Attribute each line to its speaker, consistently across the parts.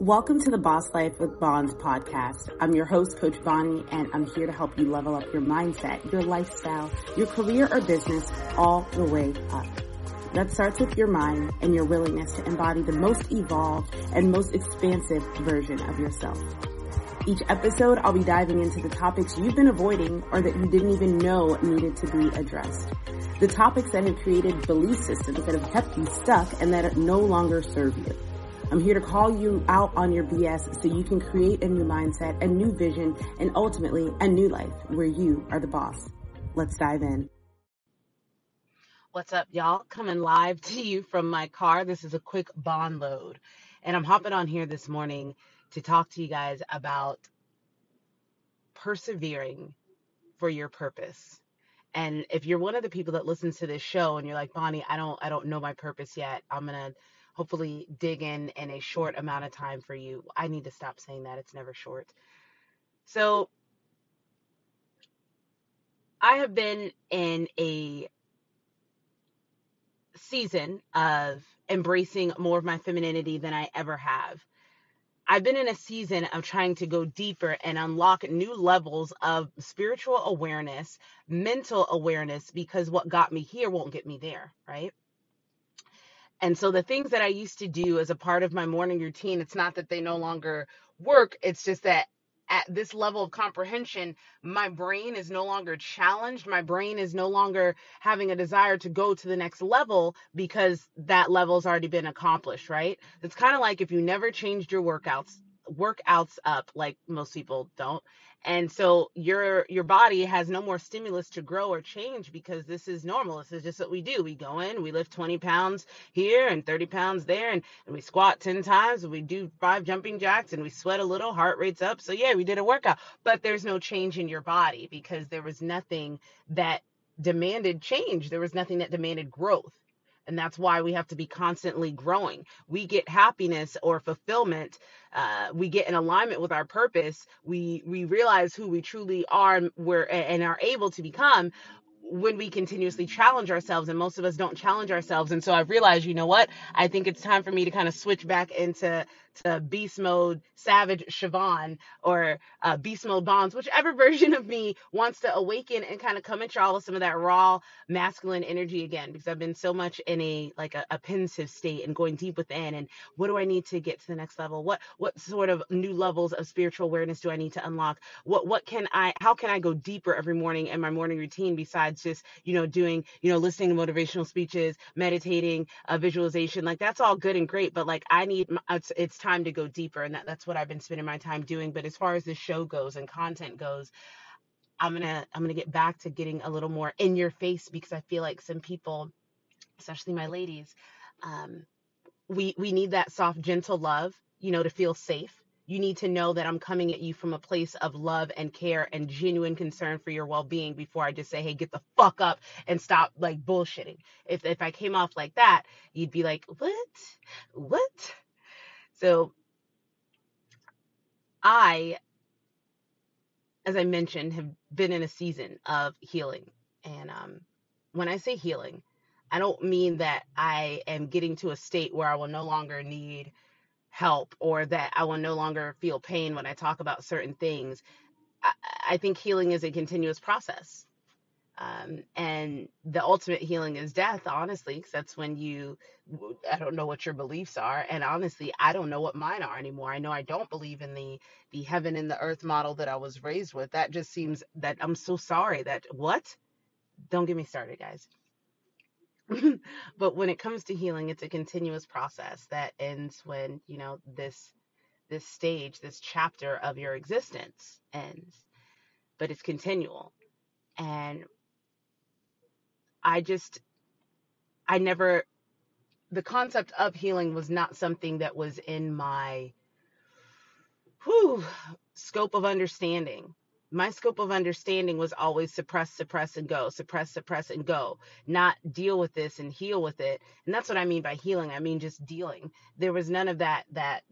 Speaker 1: Welcome to the Boss Life with Bons podcast. I'm your host, Coach Bonnie, and I'm here to help you level up your mindset, your lifestyle, your career or business all the way up. That starts with your mind and your willingness to embody the most evolved and most expansive version of yourself. Each episode, I'll be diving into the topics you've been avoiding or that you didn't even know needed to be addressed. The topics that have created belief systems that have kept you stuck and that no longer serve you. I'm here to call you out on your BS so you can create a new mindset, a new vision, and ultimately a new life where you are the boss. Let's dive in. What's up, y'all? Coming live to you from my car. This is a quick Bonload. And I'm hopping on here this morning to talk to you guys about persevering for your purpose. And if you're one of the people that listens to this show and you're like, Bonnie, I don't I don't know my purpose yet. I'm gonna hopefully dig in in a short amount of time for you. I need to stop saying that. It's never short. So I have been in a season of embracing more of my femininity than I ever have. I've been in a season of trying to go deeper and unlock new levels of spiritual awareness, mental awareness, because what got me here won't get me there, right? And so the things that I used to do as a part of my morning routine, it's not that they no longer work, it's just that at this level of comprehension, my brain is no longer challenged. My brain is no longer having a desire to go to the next level because that level's already been accomplished, right? It's kind of like if you never changed your workouts workouts up like most people don't. And so your your body has no more stimulus to grow or change because this is normal. This is just what we do. We go in we lift 20 pounds here and 30 pounds there and, and we squat 10 times and we do five jumping jacks and we sweat a little heart rate's up. So yeah we did a workout. But there's no change in your body because there was nothing that demanded change. There was nothing that demanded growth and that's why we have to be constantly growing. We get happiness or fulfillment uh, we get in alignment with our purpose. We we realize who we truly are and we're and are able to become when we continuously challenge ourselves and most of us don't challenge ourselves. And so i've realized you know what? I think it's time for me to kind of switch back into to beast mode savage Siobhan or uh, beast mode Bons, whichever version of me wants to awaken and kind of come into all of some of that raw masculine energy again, because I've been so much in a like a, a pensive state and going deep within. And what do I need to get to the next level? What what sort of new levels of spiritual awareness do I need to unlock? What what can I how can I go deeper every morning in my morning routine besides just you know doing you know listening to motivational speeches, meditating, uh, visualization? Like that's all good and great, but like I need it's it's time to go deeper and that, that's what i've been spending my time doing but as far as the show goes and content goes i'm gonna i'm gonna get back to getting a little more in your face because i feel like some people especially my ladies um, we we need that soft gentle love you know to feel safe you need to know that I'm coming at you from a place of love and care and genuine concern for your well-being before I just say, "Hey, get the fuck up and stop like bullshitting." If if I came off like that, you'd be like, "What? What?" So I, as I mentioned, have been in a season of healing. And um, when I say healing, I don't mean that I am getting to a state where I will no longer need help or that I will no longer feel pain when I talk about certain things. I, I think healing is a continuous process. Um, and the ultimate healing is death, honestly, because that's when you, I don't know what your beliefs are. And honestly, I don't know what mine are anymore. I know I don't believe in the, the heaven and the earth model that I was raised with. That just seems that I'm so sorry that what? Don't get me started, guys. but when it comes to healing, it's a continuous process that ends when, you know, this, this stage, this chapter of your existence ends, but it's continual. And I just, I never, the concept of healing was not something that was in my whew, scope of understanding. My scope of understanding was always suppress, suppress, and go, suppress, suppress, and go, not deal with this and heal with it. And that's what I mean by healing. I mean just dealing. There was none of that, that,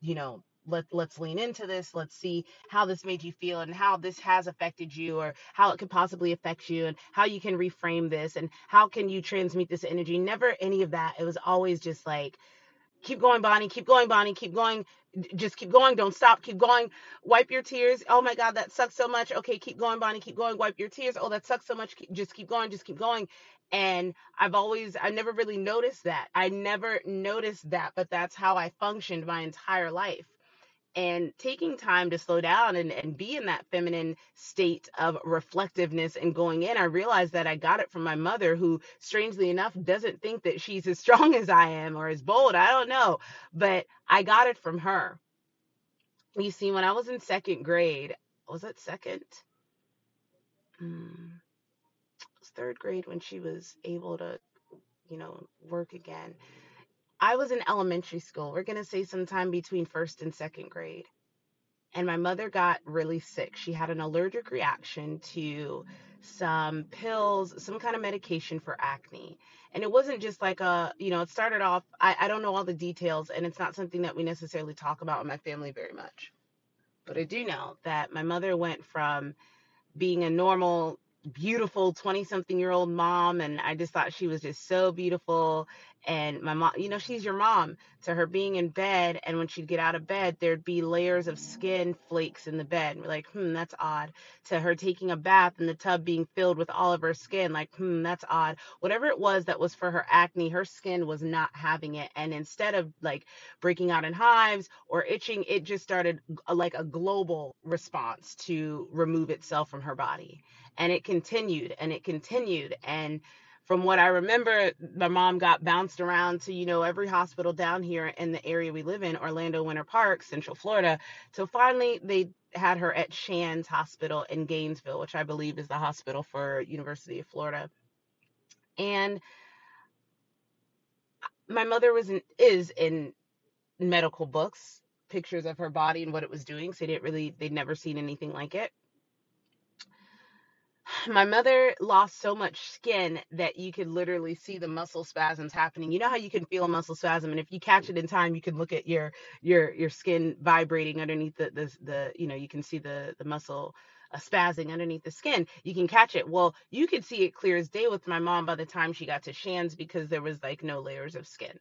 Speaker 1: you know, let let's lean into this. Let's see how this made you feel and how this has affected you or how it could possibly affect you and how you can reframe this and how can you transmute this energy. Never any of that. It was always just like keep going bonnie. Keep going bonnie. Keep going. Just keep going. Don't stop. Keep going. Wipe your tears. Oh my god that sucks so much. Okay keep going bonnie. Keep going. Wipe your tears. Oh that sucks so much. Just keep going. Just keep going. And i've always i never really noticed that. I never noticed that but that's how i functioned my entire life and taking time to slow down and, and be in that feminine state of reflectiveness and going in, I realized that I got it from my mother, who strangely enough doesn't think that she's as strong as I am or as bold. I don't know, but I got it from her. You see, when I was in second grade, was that second? Mm, it was third grade when she was able to, you know, work again. I was in elementary school. We're going to say sometime between first and second grade. And my mother got really sick. She had an allergic reaction to some pills, some kind of medication for acne. And it wasn't just like a, you know, it started off, I, I don't know all the details, and it's not something that we necessarily talk about in my family very much. But I do know that my mother went from being a normal beautiful 20 something year old mom and I just thought she was just so beautiful. And my mom you know she's your mom. To her being in bed and when she'd get out of bed there'd be layers of skin flakes in the bed. We're like hmm that's odd. To her taking a bath and the tub being filled with all of her skin like hmm that's odd. Whatever it was that was for her acne her skin was not having it. And instead of like breaking out in hives or itching it just started like a global response to remove itself from her body and it continued and it continued and from what I remember, my mom got bounced around to, you know, every hospital down here in the area we live in, Orlando Winter Park, Central Florida. So finally, they had her at Shands Hospital in Gainesville, which I believe is the hospital for University of Florida. And my mother was in, is in medical books, pictures of her body and what it was doing. So they didn't really, they'd never seen anything like it my mother lost so much skin that you could literally see the muscle spasms happening. You know how you can feel a muscle spasm, and if you catch it in time, you can look at your your your skin vibrating underneath the the, the you know you can see the the muscle uh, spazzing underneath the skin. You can catch it. Well, you could see it clear as day with my mom by the time she got to Shands because there was like no layers of skin,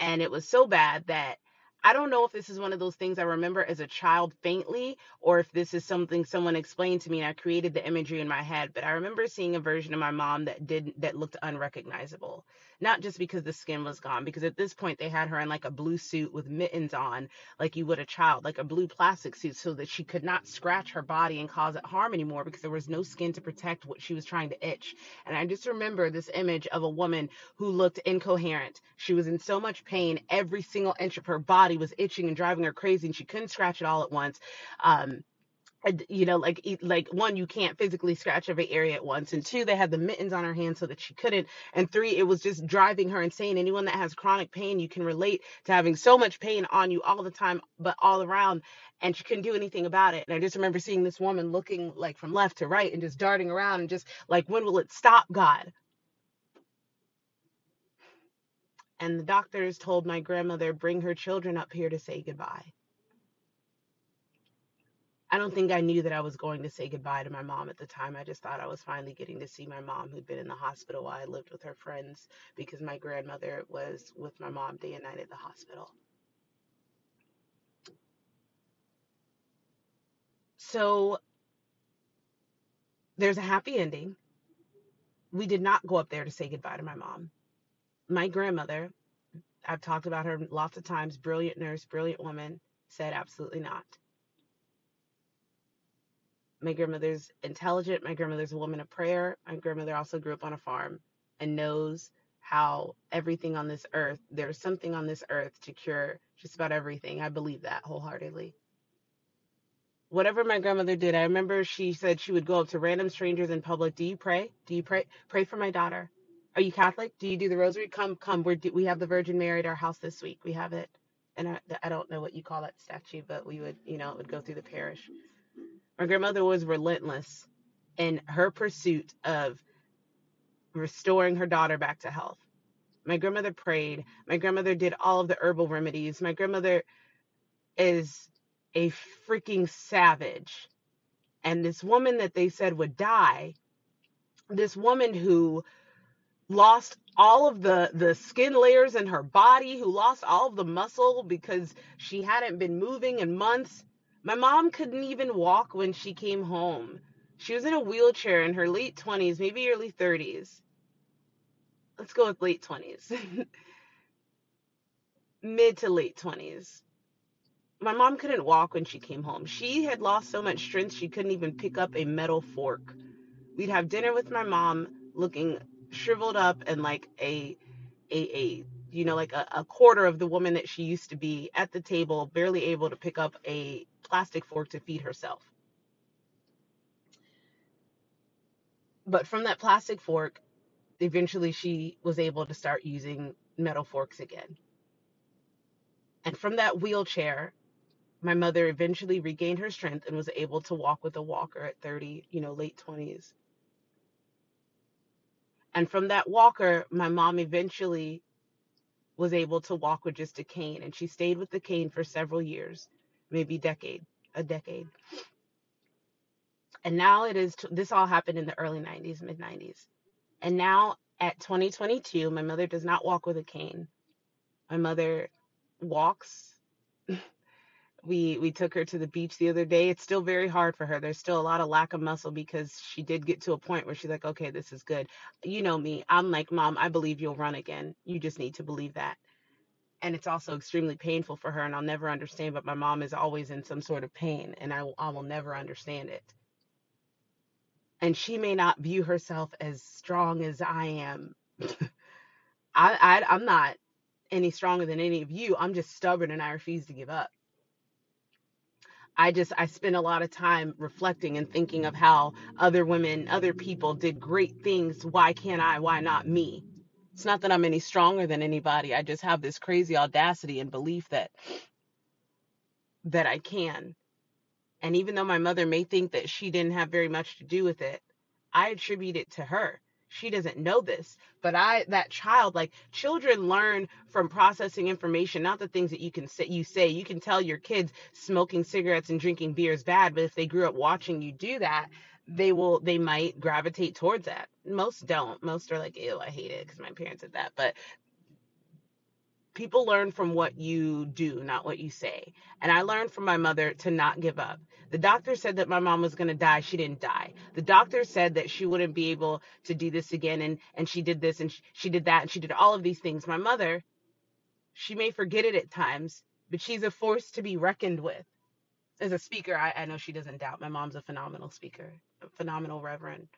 Speaker 1: and it was so bad that I don't know if this is one of those things I remember as a child faintly, or if this is something someone explained to me and I created the imagery in my head. But I remember seeing a version of my mom that didn't, that looked unrecognizable. Not just because the skin was gone, because at this point they had her in like a blue suit with mittens on, like you would a child, like a blue plastic suit, so that she could not scratch her body and cause it harm anymore because there was no skin to protect what she was trying to itch. And I just remember this image of a woman who looked incoherent. She was in so much pain, every single inch of her body body was itching and driving her crazy and she couldn't scratch it all at once. Um, you know, like like one, you can't physically scratch every area at once, and two, they had the mittens on her hands so that she couldn't, and three, it was just driving her insane. Anyone that has chronic pain, you can relate to having so much pain on you all the time, but all around, and she couldn't do anything about it. And I just remember seeing this woman looking like from left to right and just darting around and just like, when will it stop, God? And the doctors told my grandmother bring her children up here to say goodbye. I don't think I knew that I was going to say goodbye to my mom at the time. I just thought I was finally getting to see my mom who'd been in the hospital while I lived with her friends because my grandmother was with my mom day and night at the hospital. So there's a happy ending. We did not go up there to say goodbye to my mom my grandmother, I've talked about her lots of times, brilliant nurse, brilliant woman, said absolutely not. My grandmother's intelligent. My grandmother's a woman of prayer. My grandmother also grew up on a farm and knows how everything on this earth, there's something on this earth to cure just about everything. I believe that wholeheartedly. Whatever my grandmother did, I remember she said she would go up to random strangers in public. Do you pray? Do you pray? Pray for my daughter. Are you Catholic? Do you do the rosary? Come, come. We're we have the Virgin Mary at our house this week. We have it, and I, I don't know what you call that statue, but we would, you know, it would go through the parish. My grandmother was relentless in her pursuit of restoring her daughter back to health. My grandmother prayed. My grandmother did all of the herbal remedies. My grandmother is a freaking savage. And this woman that they said would die, this woman who lost all of the the skin layers in her body, who lost all of the muscle because she hadn't been moving in months. My mom couldn't even walk when she came home. She was in a wheelchair in her late 20s, maybe early 30s. Let's go with late 20s, mid to late 20s. My mom couldn't walk when she came home. She had lost so much strength she couldn't even pick up a metal fork. We'd have dinner with my mom looking shriveled up and like a a, a you know like a, a quarter of the woman that she used to be at the table barely able to pick up a plastic fork to feed herself. But from that plastic fork eventually she was able to start using metal forks again. And from that wheelchair my mother eventually regained her strength and was able to walk with a walker at 30 you know late 20s and from that walker my mom eventually was able to walk with just a cane and she stayed with the cane for several years maybe decade a decade. And now it is this all happened in the early 90s mid 90s and now at 2022 my mother does not walk with a cane. My mother walks we we took her to the beach the other day it's still very hard for her there's still a lot of lack of muscle because she did get to a point where she's like okay this is good you know me i'm like mom i believe you'll run again you just need to believe that and it's also extremely painful for her and i'll never understand but my mom is always in some sort of pain and i, I will never understand it and she may not view herself as strong as I am. I, I I'm not any stronger than any of you. I'm just stubborn and I refuse to give up. I just I spend a lot of time reflecting and thinking of how other women, other people did great things. Why can't I? Why not me? It's not that I'm any stronger than anybody. I just have this crazy audacity and belief that that I can. And even though my mother may think that she didn't have very much to do with it, I attribute it to her. She doesn't know this, but I, that child, like children learn from processing information, not the things that you can say. You say you can tell your kids smoking cigarettes and drinking beer is bad, but if they grew up watching you do that, they will, they might gravitate towards that. Most don't. Most are like, ew, I hate it because my parents did that. But people learn from what you do, not what you say. And I learned from my mother to not give up. The doctor said that my mom was going to die. She didn't die. The doctor said that she wouldn't be able to do this again. And, and she did this and she, she did that and she did all of these things. My mother, she may forget it at times, but she's a force to be reckoned with. As a speaker, I, I know she doesn't doubt. My mom's a phenomenal speaker, a phenomenal reverend,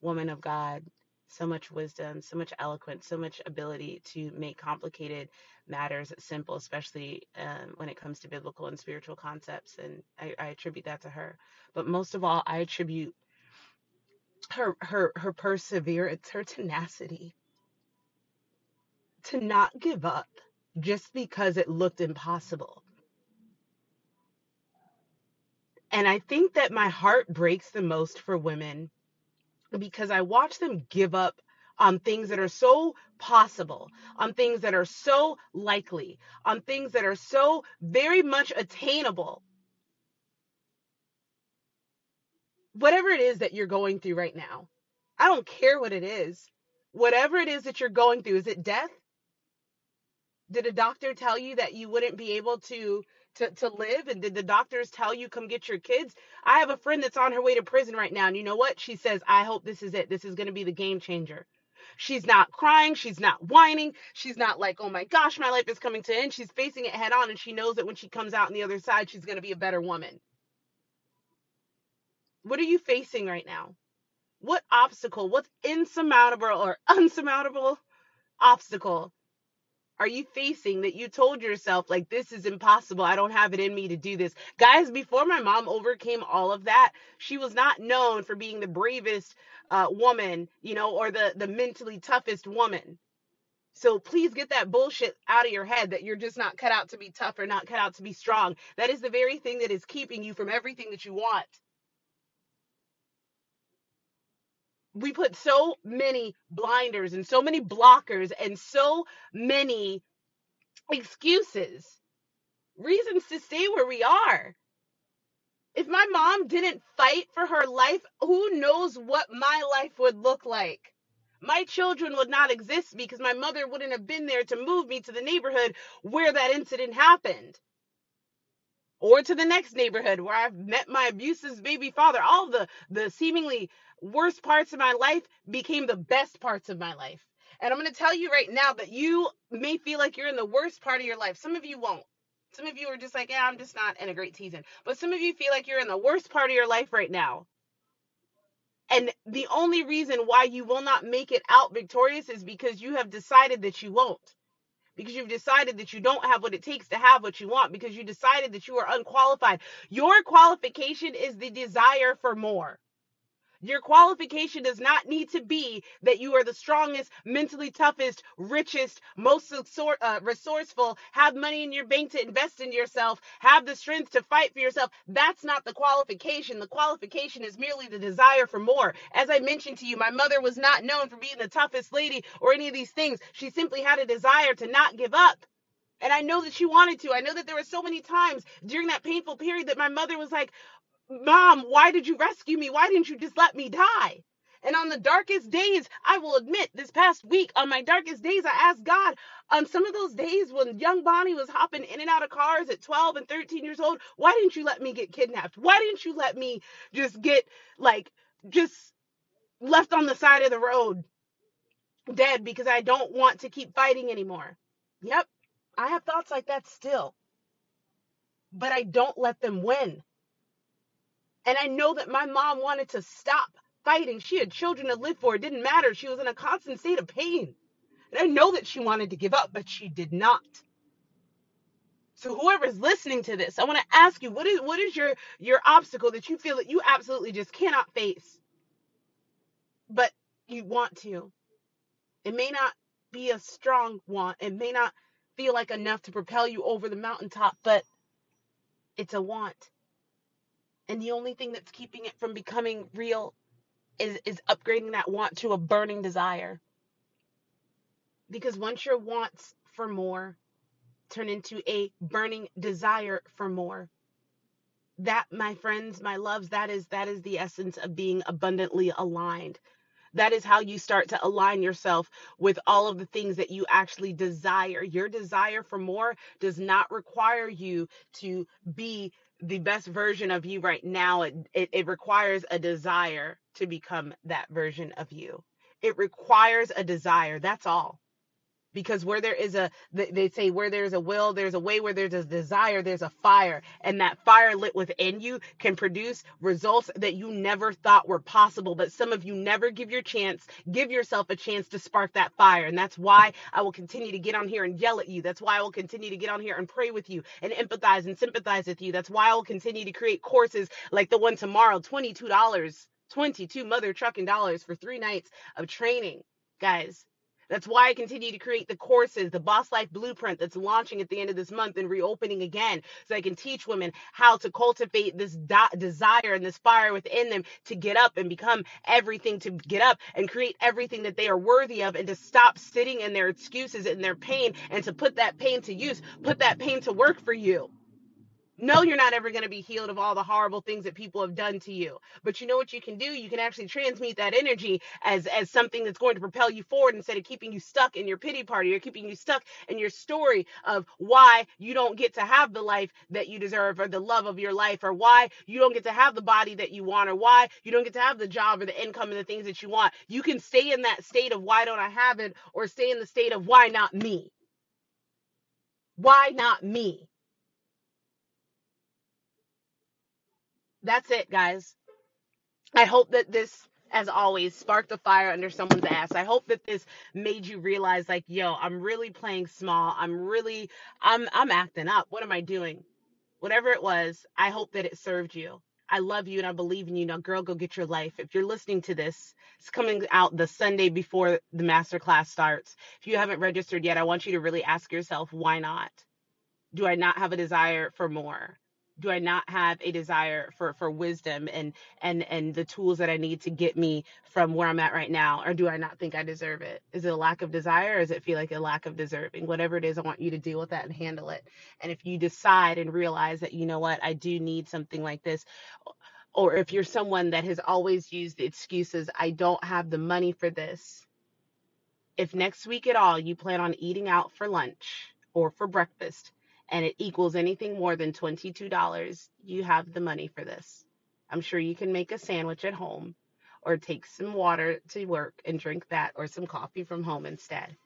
Speaker 1: woman of God, so much wisdom, so much eloquence, so much ability to make complicated matters simple, especially um, when it comes to biblical and spiritual concepts. And I, I attribute that to her. But most of all, I attribute her her her perseverance, her tenacity to not give up just because it looked impossible. And I think that my heart breaks the most for women because I watch them give up on things that are so possible, on things that are so likely, on things that are so very much attainable. Whatever it is that you're going through right now, I don't care what it is. Whatever it is that you're going through, is it death? Did a doctor tell you that you wouldn't be able to to to live and did the doctors tell you come get your kids? I have a friend that's on her way to prison right now and you know what? She says, "I hope this is it. This is going to be the game changer." She's not crying, she's not whining, she's not like, "Oh my gosh, my life is coming to an end." She's facing it head on and she knows that when she comes out on the other side, she's going to be a better woman. What are you facing right now? What obstacle, what's insurmountable or unsurmountable obstacle are you facing that you told yourself like this is impossible. I don't have it in me to do this. Guys before my mom overcame all of that she was not known for being the bravest uh, woman you know or the the mentally toughest woman. So please get that bullshit out of your head that you're just not cut out to be tough or not cut out to be strong. That is the very thing that is keeping you from everything that you want we put so many blinders and so many blockers and so many excuses, reasons to stay where we are. If my mom didn't fight for her life, who knows what my life would look like? My children would not exist because my mother wouldn't have been there to move me to the neighborhood where that incident happened or to the next neighborhood where I've met my abusive baby father. All the the seemingly worst parts of my life became the best parts of my life. And I'm going to tell you right now that you may feel like you're in the worst part of your life. Some of you won't. Some of you are just like, yeah, I'm just not in a great season. But some of you feel like you're in the worst part of your life right now. And the only reason why you will not make it out victorious is because you have decided that you won't because you've decided that you don't have what it takes to have what you want, because you decided that you are unqualified. Your qualification is the desire for more. Your qualification does not need to be that you are the strongest, mentally toughest, richest, most uh, resourceful, have money in your bank to invest in yourself, have the strength to fight for yourself. That's not the qualification. The qualification is merely the desire for more. As I mentioned to you, my mother was not known for being the toughest lady or any of these things. She simply had a desire to not give up. And I know that she wanted to. I know that there were so many times during that painful period that my mother was like, Mom, why did you rescue me? Why didn't you just let me die? And on the darkest days, I will admit, this past week, on my darkest days, I asked God, on some of those days when young Bonnie was hopping in and out of cars at 12 and 13 years old, why didn't you let me get kidnapped? Why didn't you let me just get, like, just left on the side of the road dead because I don't want to keep fighting anymore? Yep, I have thoughts like that still, but I don't let them win. And I know that my mom wanted to stop fighting. She had children to live for. It didn't matter. She was in a constant state of pain. And I know that she wanted to give up, but she did not. So whoever's listening to this, I want to ask you, what is what is your your obstacle that you feel that you absolutely just cannot face? But you want to. It may not be a strong want. It may not feel like enough to propel you over the mountaintop, but it's a want. And the only thing that's keeping it from becoming real is, is upgrading that want to a burning desire. Because once your wants for more turn into a burning desire for more, that my friends my loves that is that is the essence of being abundantly aligned that is how you start to align yourself with all of the things that you actually desire your desire for more does not require you to be the best version of you right now it, it, it requires a desire to become that version of you. It requires a desire that's all because where there is a they say where there's a will there's a way where there's a desire there's a fire. And that fire lit within you can produce results that you never thought were possible. But some of you never give your chance give yourself a chance to spark that fire. And that's why I will continue to get on here and yell at you. That's why I will continue to get on here and pray with you and empathize and sympathize with you. That's why I will continue to create courses like the one tomorrow $22 22 mother trucking dollars for 3 nights of training. Guys that's why I continue to create the courses, the Boss Life Blueprint that's launching at the end of this month and reopening again, so I can teach women how to cultivate this do- desire and this fire within them to get up and become everything to get up and create everything that they are worthy of and to stop sitting in their excuses and their pain and to put that pain to use, put that pain to work for you. No, you're not ever going to be healed of all the horrible things that people have done to you. But you know what you can do? You can actually transmute that energy as as something that's going to propel you forward instead of keeping you stuck in your pity party or keeping you stuck in your story of why you don't get to have the life that you deserve or the love of your life or why you don't get to have the body that you want or why you don't get to have the job or the income and the things that you want. You can stay in that state of why don't I have it or stay in the state of why not me? Why not me? That's it, guys. I hope that this, as always, sparked a fire under someone's ass. I hope that this made you realize, like, yo, I'm really playing small. I'm really, I'm, I'm acting up. What am I doing? Whatever it was, I hope that it served you. I love you and I believe in you. Now, girl, go get your life. If you're listening to this, it's coming out the Sunday before the masterclass starts. If you haven't registered yet, I want you to really ask yourself, why not? Do I not have a desire for more? Do I not have a desire for for wisdom and and and the tools that I need to get me from where I'm at right now or do I not think I deserve it? Is it a lack of desire or does it feel like a lack of deserving? Whatever it is, I want you to deal with that and handle it. And if you decide and realize that you know what, I do need something like this or if you're someone that has always used the excuses, I don't have the money for this If next week at all you plan on eating out for lunch or for breakfast and it equals anything more than $22, you have the money for this. I'm sure you can make a sandwich at home or take some water to work and drink that or some coffee from home instead.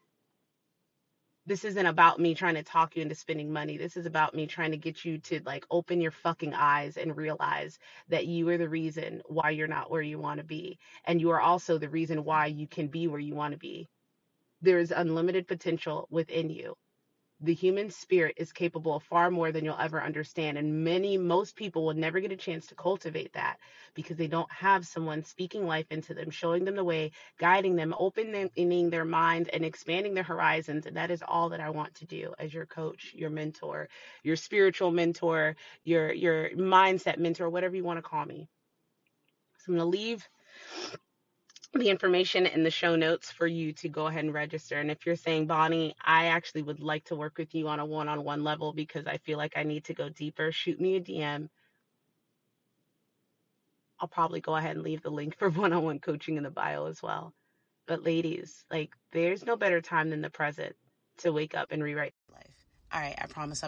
Speaker 1: This isn't about me trying to talk you into spending money. This is about me trying to get you to like open your fucking eyes and realize that you are the reason why you're not where you want to be. And you are also the reason why you can be where you want to be. There is unlimited potential within you the human spirit is capable of far more than you'll ever understand. And many, most people will never get a chance to cultivate that because they don't have someone speaking life into them, showing them the way, guiding them, opening their minds, and expanding their horizons. And that is all that I want to do as your coach, your mentor, your spiritual mentor, your your mindset mentor, whatever you want to call me. So I'm gonna leave the information in the show notes for you to go ahead and register. And if you're saying, Bonnie, I actually would like to work with you on a one on one level because I feel like I need to go deeper, shoot me a DM. I'll probably go ahead and leave the link for one on one coaching in the bio as well. But, ladies, like, there's no better time than the present to wake up and rewrite life. All right, I promise. I'll